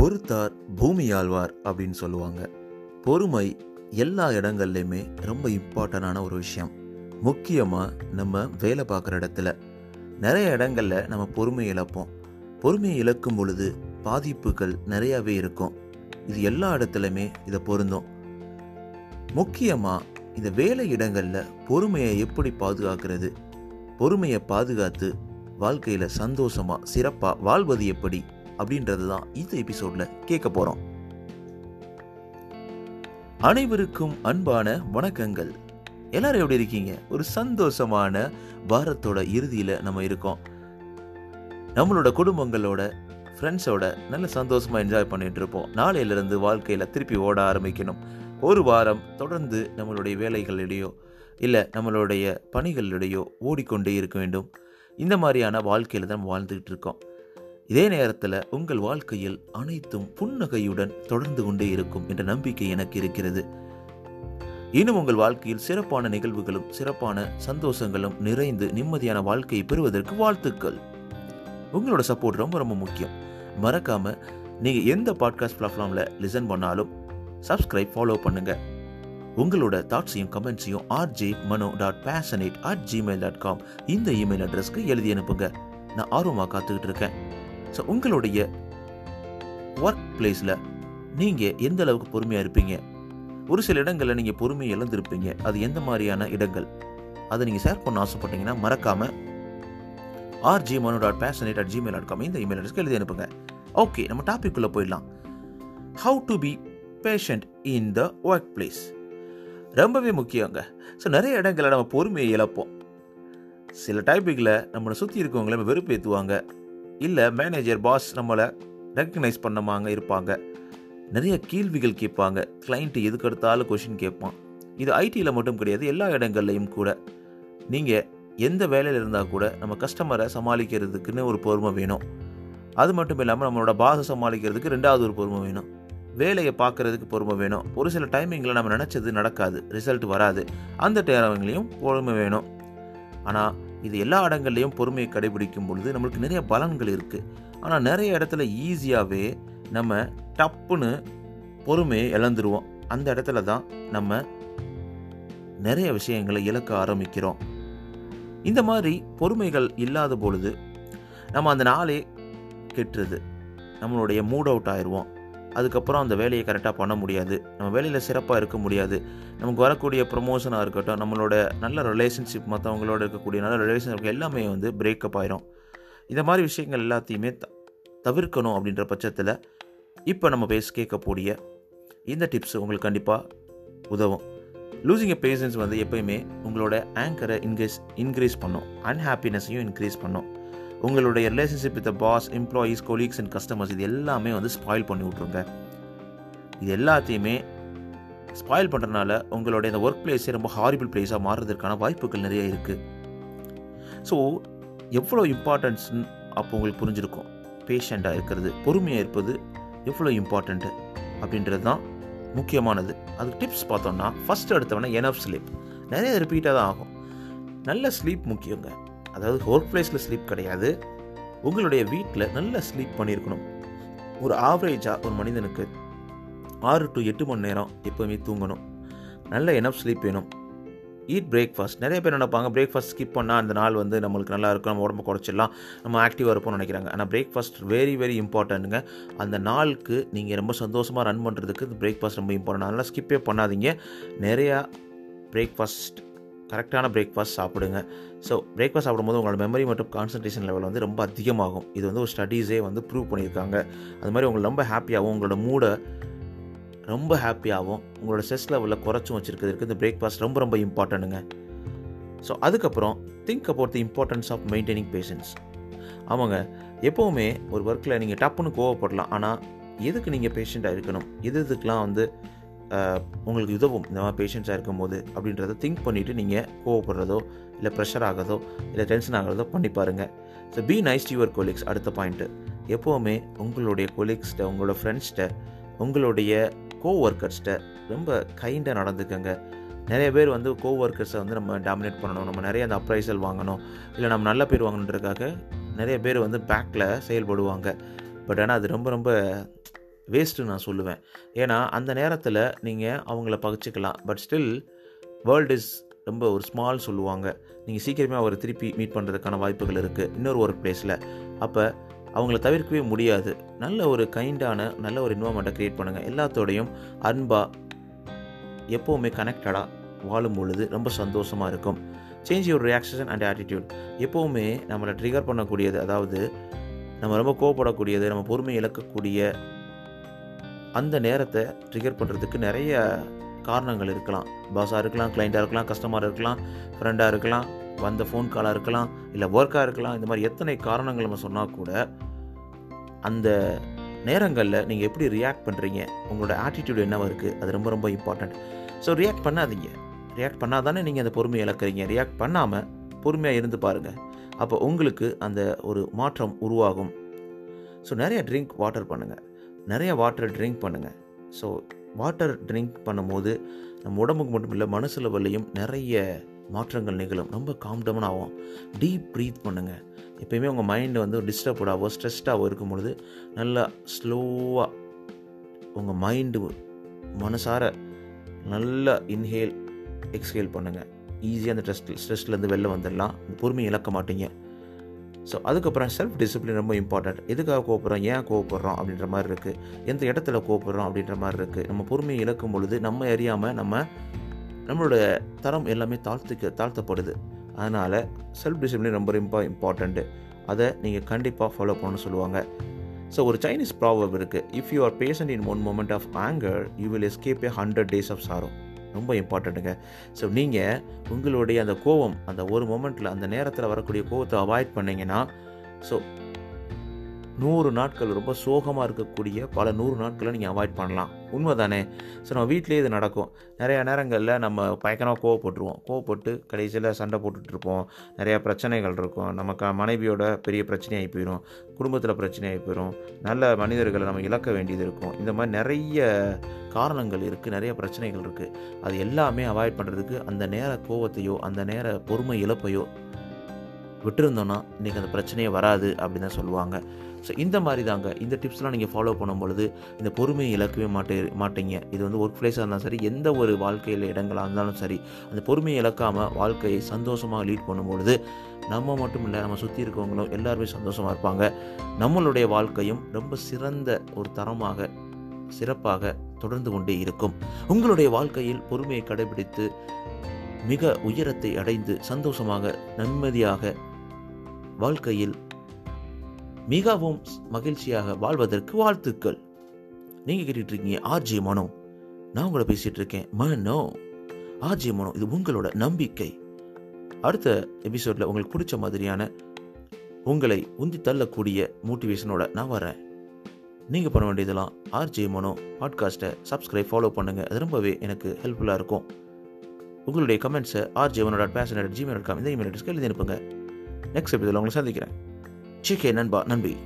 பொறுத்தார் பூமி ஆழ்வார் அப்படின்னு சொல்லுவாங்க. பொறுமை எல்லா இடங்கள்லையுமே ரொம்ப இம்பார்ட்டண்டான ஒரு விஷயம். முக்கியமாக நம்ம வேலை பார்க்குற இடத்துல. நிறைய இடங்களில் நம்ம பொறுமை இழப்போம். பொறுமையை இழக்கும் பொழுது பாதிப்புகள் நிறையாவே இருக்கும். இது எல்லா இடத்துலையுமே இதை பொருந்தும். முக்கியமாக இந்த வேலை இடங்களில் பொறுமையை எப்படி பாதுகாக்கிறது? பொறுமையை பாதுகாத்து வாழ்க்கையில் சந்தோஷமாக சிறப்பாக வாழ்வது எப்படி? அப்படின்றது தான் இந்த எபிசோடில் கேட்க போகிறோம் அனைவருக்கும் அன்பான வணக்கங்கள். எல்லாரும் எப்படி இருக்கீங்க? ஒரு சந்தோஷமான வாரத்தோட இறுதியில் நம்ம இருக்கோம். நம்மளோட குடும்பங்களோட ஃப்ரெண்ட்ஸோட நல்ல சந்தோஷமாக என்ஜாய் பண்ணிட்டு இருப்போம். நாளையிலிருந்து வாழ்க்கையில் திருப்பி ஓட ஆரம்பிக்கணும். ஒரு வாரம் தொடர்ந்து நம்மளுடைய வேலைகளிடையோ இல்லை நம்மளுடைய பணிகளிடையோ ஓடிக்கொண்டே இருக்க வேண்டும். இந்த மாதிரியான வாழ்க்கையில் தான் வாழ்ந்துக்கிட்டு இருக்கோம். இதே நேரத்தில் உங்கள் வாழ்க்கையில் அனைத்தும் புன்னகையுடன் தொடர்ந்து கொண்டே இருக்கும் என்ற நம்பிக்கை எனக்கு இருக்கிறது. இன்னும் உங்கள் வாழ்க்கையில் சிறப்பான நிகழ்வுகளும் சிறப்பான சந்தோஷங்களும் நிறைந்து நிம்மதியான வாழ்க்கையை பெறுவதற்கு வாழ்த்துக்கள். உங்களோட சப்போர்ட் ரொம்ப ரொம்ப முக்கியம். மறக்காம நீங்கள் எந்த பாட்காஸ்ட் பிளாட்ஃபார்மில் லிசன் பண்ணாலும் சப்ஸ்கிரைப் ஃபாலோ பண்ணுங்க. உங்களோட தாட்ஸையும் கமெண்ட்ஸையும் RJ Mano dot passionate at Gmail dot com இந்த இமெயில் அட்ரஸ்க்கு எழுதி அனுப்புங்க. நான் ஆர்வமாக காத்துக்கிட்டு இருக்கேன். ஸோ உங்களுடைய ஒர்க் பிளேஸில் நீங்கள் எந்த அளவுக்கு பொறுமையாக இருப்பீங்க? ஒரு சில இடங்களில் நீங்கள் பொறுமையை இழந்திருப்பீங்க அது எந்த மாதிரியான இடங்கள்? அதை நீங்கள் ஷேர் பண்ண ஆசைப்பட்டீங்கன்னா மறக்காமல் RJ Manu dot passionate at Gmail dot com இந்த இமெயில் அட்ரஸ்க்கு எழுதி அனுப்புங்க. ஓகே நம்ம டாப்பிக்குள்ளே போயிடலாம். How to be patient in the work place ரொம்பவே முக்கியங்க. ஸோ நிறைய இடங்களில் நம்ம பொறுமையை இழப்போம். சில டாப்பிக்கில் நம்மளை சுற்றி இருக்கவங்கள நம்ம வெறுப்பேற்றுவாங்க இல்லை மேனேஜர் பாஸ் நம்மளை ரெக்கக்னைஸ் பண்ணமாங்க இருப்பாங்க. நிறைய கேள்விகள் கேட்பாங்க. கிளைண்ட்டு எதுக்கு எடுத்தாலும் கொஷின் கேட்பான். இது ஐடியில் மட்டும் கிடையாது எல்லா இடங்கள்லையும் கூட. நீங்கள் எந்த வேலையில் இருந்தால் கூட நம்ம கஸ்டமரை சமாளிக்கிறதுக்குன்னு ஒரு பொறுமை வேணும். அது மட்டும் இல்லாமல் நம்மளோட பாசை சமாளிக்கிறதுக்கு ரெண்டாவது ஒரு பொறுமை வேணும். வேலையை பார்க்குறதுக்கு பொறுமை வேணும். ஒரு சில டைமிங்கில் நம்ம நினச்சது நடக்காது ரிசல்ட் வராது. அந்த டைமிங்லேயும் பொறுமை வேணும். ஆனால் இது எல்லா இடங்கள்லையும் பொறுமையை கடைபிடிக்கும் பொழுது நம்மளுக்கு நிறைய பலன்கள் இருக்குது ஆனால் நிறைய இடத்துல ஈஸியாகவே நம்ம டப்புன்னு பொறுமையை இழந்துருவோம். அந்த இடத்துல தான் நம்ம நிறைய விஷயங்களை இழக்க ஆரம்பிக்கிறோம். இந்த மாதிரி பொறுமைகள் இல்லாத பொழுது நம்ம அந்த நாளே கெட்டுறது நம்மளுடைய மூட் அவுட் ஆயிடுவோம் அதுக்கப்புறம் அந்த வேலையை கரெக்டாக பண்ண முடியாது. நம்ம வேலையில் சிறப்பாக இருக்க முடியாது. நமக்கு வரக்கூடிய ப்ரொமோஷனாக இருக்கட்டும் நம்மளோட நல்ல ரிலேஷன்ஷிப் மற்றவங்களோட இருக்கக்கூடிய நல்ல ரிலேஷன்ஷிப் எல்லாமே வந்து பிரேக்கப் ஆயிரும். இந்த மாதிரி விஷயங்கள் எல்லாத்தையுமே த தவிர்க்கணும் அப்படின்ற பட்சத்தில் இப்போ நம்ம பேச கேட்கக்கூடிய இந்த டிப்ஸ் உங்களுக்கு கண்டிப்பாக உதவும். லூசிங் எ பேஷன்ஸ் வந்து எப்பயுமே உங்களோட ஆங்கரை இன்க்ரீஸ் இன்க்ரீஸ் பண்ணும். அன்ஹாப்பினஸையும் இன்க்ரீஸ் பண்ணும். உங்களுடைய relationship with boss employees colleagues and customers இது எல்லாமே வந்து ஸ்பாயில் பண்ணி விட்ருங்க இது எல்லாத்தையுமே ஸ்பாயில் பண்ணுறதுனால உங்களுடைய இந்த ஒர்க் பிளேஸே ரொம்ப ஹாரிபிள் பிளேஸாக மாறுறதுக்கான வாய்ப்புகள் நிறைய இருக்குது ஸோ எவ்வளோ இம்பார்ட்டன்ஸ்னு அப்போ உங்களுக்கு புரிஞ்சிருக்கும். பேஷண்ட்டாக இருக்கிறது பொறுமையாக இருப்பது எவ்வளோ இம்பார்ட்டண்ட்டு அப்படின்றது தான் முக்கியமானது. அதுக்கு டிப்ஸ் பார்த்தோம்னா ஃபஸ்ட்டு எடுத்தவொடனே எனஃப் ஸ்லீப் நிறைய ரிப்பீட்டாக தான் ஆகும். நல்ல ஸ்லீப் முக்கியங்க. அதாவது ஒர்க் பிளேஸில் ஸ்லீப் கிடையாது. உங்களுடைய வீட்டில் நல்ல ஸ்லீப் பண்ணியிருக்கணும் ஒரு ஆவரேஜாக ஒரு மனிதனுக்கு ஆறு டு எட்டு மணி நேரம் எப்போவுமே தூங்கணும். நல்ல எனப் ஸ்லீப் வேணும். ஈட் பிரேக்ஃபாஸ்ட் நிறைய பேர் நினைப்பாங்க பிரேக்ஃபாஸ்ட் ஸ்கிப் பண்ணால் அந்த நாள் வந்து நம்மளுக்கு நல்லா இருக்கும் நம்ம உடம்பு குறைச்சிடலாம் நம்ம ஆக்டிவாக இருப்போம்னு நினைக்கிறாங்க. ஆனால் பிரேக்ஃபாஸ்ட் வெரி வெரி இம்பார்ட்டன்ட்டுங்க அந்த நாளுக்கு நீங்கள் ரொம்ப சந்தோஷமாக ரன் பண்ணுறதுக்கு இந்த பிரேக்ஃபாஸ்ட் ரொம்ப இம்பார்ட்டன்ட் அதனால் ஸ்கிப்பே பண்ணாதீங்க. நிறையா பிரேக்ஃபாஸ்ட் கரெக்டான பிரேக்ஃபாஸ்ட் சாப்பிடுங்க. ஸோ பிரேக்ஃபாஸ்ட் சாப்பிடும்போது உங்களோட மெமரி மற்றும் கான்சன்ட்ரேஷன் லெவல் வந்து ரொம்ப அதிகமாகும். இது வந்து ஒரு ஸ்டடீஸே வந்து ப்ரூவ் பண்ணியிருக்காங்க. அது மாதிரி உங்களை ரொம்ப ஹாப்பியாகவும் உங்களோட மூடை ரொம்ப ஹாப்பியாகவும் உங்களோட ஸ்ட்ரெஸ் லெவலில் குறைச்சும் வச்சுருக்கிறதுக்கு இந்த பிரேக்ஃபாஸ்ட் ரொம்ப ரொம்ப இம்பார்ட்டனுங்க ஸோ அதுக்கப்புறம் think about the importance of maintaining patience ஆமாங்க. எப்போவுமே ஒரு ஒர்க்கில் நீங்கள் டப்புன்னு கோவப்படலாம். ஆனால் எதுக்கு நீங்கள் பேஷண்ட்டாக இருக்கணும்? எது இதுக்கெலாம் வந்து உங்களுக்கு உதவும் இந்த மாதிரி பேஷண்ட்ஸாக இருக்கும்போது அப்படின்றத திங்க் பண்ணிவிட்டு நீங்கள் கோவப்படுறதோ இல்லை ப்ரெஷர் ஆகிறதோ இல்லை டென்ஷன் ஆகிறதோ பண்ணி பாருங்கள் so be nice to your colleagues அடுத்த பாயிண்ட்டு எப்போவுமே உங்களுடைய கொலீக்ஸ்கிட்ட உங்களோட ஃப்ரெண்ட்ஸ்கிட்ட உங்களுடைய கோ ஒர்க்கர்ஸ்கிட்ட ரொம்ப கைண்டாக நடந்துக்கங்க. நிறைய பேர் வந்து கோ ஒர்க்கர்ஸை வந்து நம்ம டாமினேட் பண்ணணும். நம்ம நிறைய அந்த அப்ரைசல் வாங்கணும். இல்லை நம்ம நல்ல பேர் வாங்கணுன்றதுக்காக நிறைய பேர் வந்து பேக்கில் செயல்படுவாங்க. பட் ஆனால் அது ரொம்ப ரொம்ப வேஸ்ட்டு நான் சொல்லுவேன். ஏன்னா அந்த நேரத்தில் நீங்கள் அவங்கள பகிச்சிக்கலாம். பட் ஸ்டில் வேர்ல்டு இஸ் ரொம்ப ஒரு ஸ்மால் சொல்லுவாங்க. நீங்கள் சீக்கிரமே அவரை திருப்பி மீட் பண்ணுறதுக்கான வாய்ப்புகள் இருக்குது இன்னொரு ஒரு பிளேஸில் அப்போ அவங்கள தவிர்க்கவே முடியாது. நல்ல ஒரு கைண்டான நல்ல ஒரு இன்வால்மெண்ட்டை க்ரியேட் பண்ணுங்கள் எல்லாத்தோடையும் அன்பாக எப்போவுமே கனெக்டடாக வாழும் பொழுது ரொம்ப சந்தோஷமாக இருக்கும். Change your reaction and attitude எப்போவுமே நம்மளை ட்ரிகர் பண்ணக்கூடியது அதாவது நம்ம ரொம்ப கோவப்படக்கூடியது நம்ம பொறுமை இழக்கக்கூடிய அந்த நேரத்தை ட்ரிகர் பண்ணுறதுக்கு நிறைய காரணங்கள் இருக்கலாம். பாஸாக இருக்கலாம் கிளைண்ட்டாக இருக்கலாம் கஸ்டமராக இருக்கலாம் ஃப்ரெண்டாக இருக்கலாம் வந்த ஃபோன் காலாக இருக்கலாம் இல்லை ஒர்க்காக இருக்கலாம் இந்த மாதிரி எத்தனை காரணங்கள் நம்ம சொன்னால் கூட அந்த நேரங்களில் நீங்கள் எப்படி ரியாக்ட் பண்ணுறீங்க உங்களோட ஆட்டிடியூட் என்னவாக இருக்குது அது ரொம்ப ரொம்ப இம்பார்ட்டண்ட் ஸோ ரியாக்ட் பண்ணாதீங்க. ரியாக்ட் பண்ணால் தானே நீங்கள் அந்த பொறுமையை இழக்கிறீங்க. ரியாக்ட் பண்ணாமல் பொறுமையாக இருந்து பாருங்கள் அப்போ உங்களுக்கு அந்த ஒரு மாற்றம் உருவாகும். ஸோ நிறைய ட்ரிங்க் வாட்டர் பண்ணுங்கள் நிறைய வாட்டர் ட்ரிங்க் பண்ணுங்கள் ஸோ வாட்டர் ட்ரிங்க் பண்ணும்போது நம்ம உடம்புக்கு மட்டும் இல்லை மனசில் லெவல்லையும் நிறைய மாற்றங்கள் நிகழும். ரொம்ப காம்டமன் ஆகும். டீப் ப்ரீத் பண்ணுங்கள் எப்பயுமே உங்கள் மைண்டு வந்து டிஸ்டர்படாவோ ஸ்ட்ரெஸ்டாகவோ இருக்கும் பொழுது நல்லா ஸ்லோவாக உங்கள் மைண்டு மனசார நல்லா இன்ஹேல் எக்ஸ்ஹேல் பண்ணுங்கள் ஈஸியாக அந்த ஸ்ட்ரெஸ் ஸ்ட்ரெஸ்லேருந்து வெளில வந்துடலாம். பொறுமையை இழக்க மாட்டீங்க. ஸோ அதுக்கப்புறம் செல்ஃப் டிசிப்ளின் ரொம்ப இம்பார்ட்டண்ட் எதுக்காக கோவப்படுறோம்? ஏன் கோவப்படுறோம்? அப்படின்ற மாதிரி இருக்குது எந்த இடத்துல கோவப்படுறோம்? அப்படின்ற மாதிரி இருக்குது நம்ம பொறுமையை இழக்கும் பொழுது நம்ம அறியாமல் நம்ம நம்மளோட தரம் எல்லாமே தாழ்த்துக்க தாழ்த்தப்படுது. அதனால் செல்ஃப் டிசிப்ளின் ரொம்ப ரொம்ப இம்பார்ட்டண்ட்டு அதை நீங்கள் கண்டிப்பாக ஃபாலோ பண்ணணும்னு சொல்லுவாங்க. ஸோ ஒரு சைனீஸ் ப்ராவப் இருக்குது if you are patient in one moment of anger you will escape a hundred days of sorrow ரொம்ப இம்பார்ட்டண்ட்டுங்க ஸோ நீங்கள் உங்களுடைய அந்த கோவம் அந்த ஒரு மொமெண்ட்டில் அந்த நேரத்தில் வரக்கூடிய கோவத்தை அவாய்ட் பண்ணிங்கன்னா ஸோ நூறு நாட்கள் ரொம்ப சோகமாக இருக்கக்கூடிய பல நூறு நாட்களை நீங்கள் அவாய்ட் பண்ணலாம். உண்மை தானே ஸோ நம்ம வீட்டிலே இது நடக்கும். நிறையா நேரங்களில் நம்ம பயங்கரமாக கோவப்பட்டுருவோம். கோவப்பட்டு கடைசியில் சண்டை போட்டுட்ருப்போம். நிறையா பிரச்சனைகள் இருக்கும். நமக்கு மனைவியோட பெரிய பிரச்சனையாகி போயிடும் குடும்பத்தில் பிரச்சனையாகி போயிடும் நல்ல மனிதர்களை நம்ம இழக்க வேண்டியது இருக்கும். இந்த மாதிரி நிறைய காரணங்கள் இருக்குது நிறைய பிரச்சனைகள் இருக்குது அது எல்லாமே அவாய்ட் பண்ணுறதுக்கு அந்த நேர கோவத்தையோ அந்த நேர பொறுமை இழப்பையோ விட்டுருந்தோன்னா இன்றைக்கி அந்த பிரச்சனையே வராது அப்படின்னு தான் சொல்லுவாங்க. ஸோ இந்த மாதிரி தாங்க. இந்த டிப்ஸ்லாம் நீங்கள் ஃபாலோ பண்ணும்பொழுது இந்த பொறுமையை இழக்கவே மாட்டே மாட்டீங்க. இது வந்து ஒர்க் பிளேஸாக இருந்தாலும் சரி எந்த ஒரு வாழ்க்கையில் இடங்களாக இருந்தாலும் சரி அந்த பொறுமையை இழக்காமல் வாழ்க்கையை சந்தோஷமாக லீட் பண்ணும்பொழுது நம்ம மட்டும் இல்லை நம்ம சுற்றி இருக்கவங்களும் எல்லாருமே சந்தோஷமாக இருப்பாங்க. நம்மளுடைய வாழ்க்கையும் ரொம்ப சிறந்த ஒரு தரமாக சிறப்பாக தொடர்ந்து கொண்டே இருக்கும். உங்களுடைய வாழ்க்கையில் பொறுமையை கடைபிடித்து மிக உயரத்தை அடைந்து சந்தோஷமாக நிம்மதியாக வாழ்க்கையில் மிகவும் மகிழ்ச்சியாக வாழ்வதற்கு வாழ்த்துக்கள். நீங்கள் கேட்டுட்டு இருக்கீங்க ஆர்ஜி மனோ. நான் உங்களை பேசிட்டு இருக்கேன் மனோ. ஆர்ஜி மனோ இது உங்களோட நம்பிக்கை. அடுத்த எபிசோடில் உங்களுக்கு பிடிச்ச மாதிரியான உங்களை உந்தி தள்ளக்கூடிய மோட்டிவேஷனோட நான் வரேன். நீங்கள் பண்ண வேண்டியதெல்லாம் ஆர்ஜே மனோ பாட்காஸ்ட்டை சப்ஸ்கிரைப் ஃபாலோ பண்ணுங்கள் அது ரொம்பவே எனக்கு ஹெல்ப்ஃபுல்லாக இருக்கும். உங்களுடைய கமெண்ட்ஸை RJ Mano dot passion dot Gmail dot com இந்த இமெயில் அட்ரஸ்க்கு எழுதி அனுப்புங்க. நெக்ஸ்ட் எபிசோட உங்களை சந்திக்கிறேன். chicken and button and.